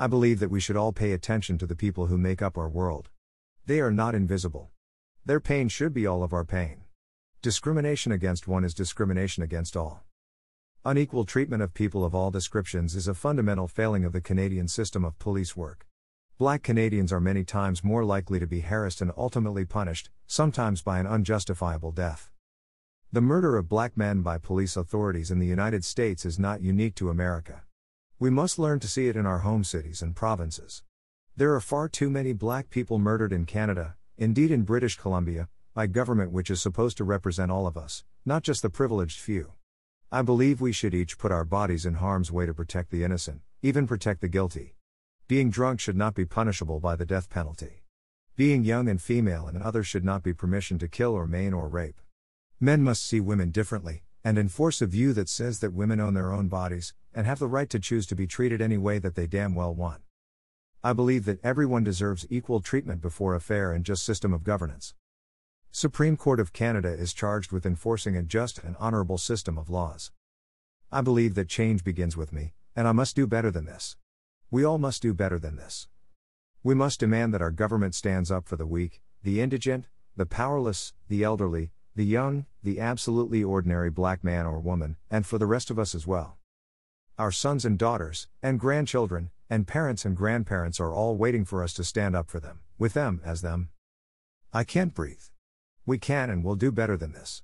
I believe that we should all pay attention to the people who make up our world. They are not invisible. Their pain should be all of our pain. Discrimination against one is discrimination against all. Unequal treatment of people of all descriptions is a fundamental failing of the Canadian system of police work. Black Canadians are many times more likely to be harassed and ultimately punished, sometimes by an unjustifiable death. The murder of black men by police authorities in the United States is not unique to America. We must learn to see it in our home cities and provinces. There are far too many black people murdered in Canada, indeed in British Columbia, by government which is supposed to represent all of us, not just the privileged few. I believe we should each put our bodies in harm's way to protect the innocent, even protect the guilty. Being drunk should not be punishable by the death penalty. Being young and female and others should not be permission to kill or maim or rape. Men must see women differently, and enforce a view that says that women own their own bodies, and have the right to choose to be treated any way that they damn well want. I believe that everyone deserves equal treatment before a fair and just system of governance. Supreme Court of Canada is charged with enforcing a just and honorable system of laws. I believe that change begins with me, and I must do better than this. We all must do better than this. We must demand that our government stands up for the weak, the indigent, the powerless, the elderly, the young, the absolutely ordinary black man or woman, and for the rest of us as well. Our sons and daughters, and grandchildren, and parents and grandparents are all waiting for us to stand up for them, with them as them. I can't breathe. We can and will do better than this.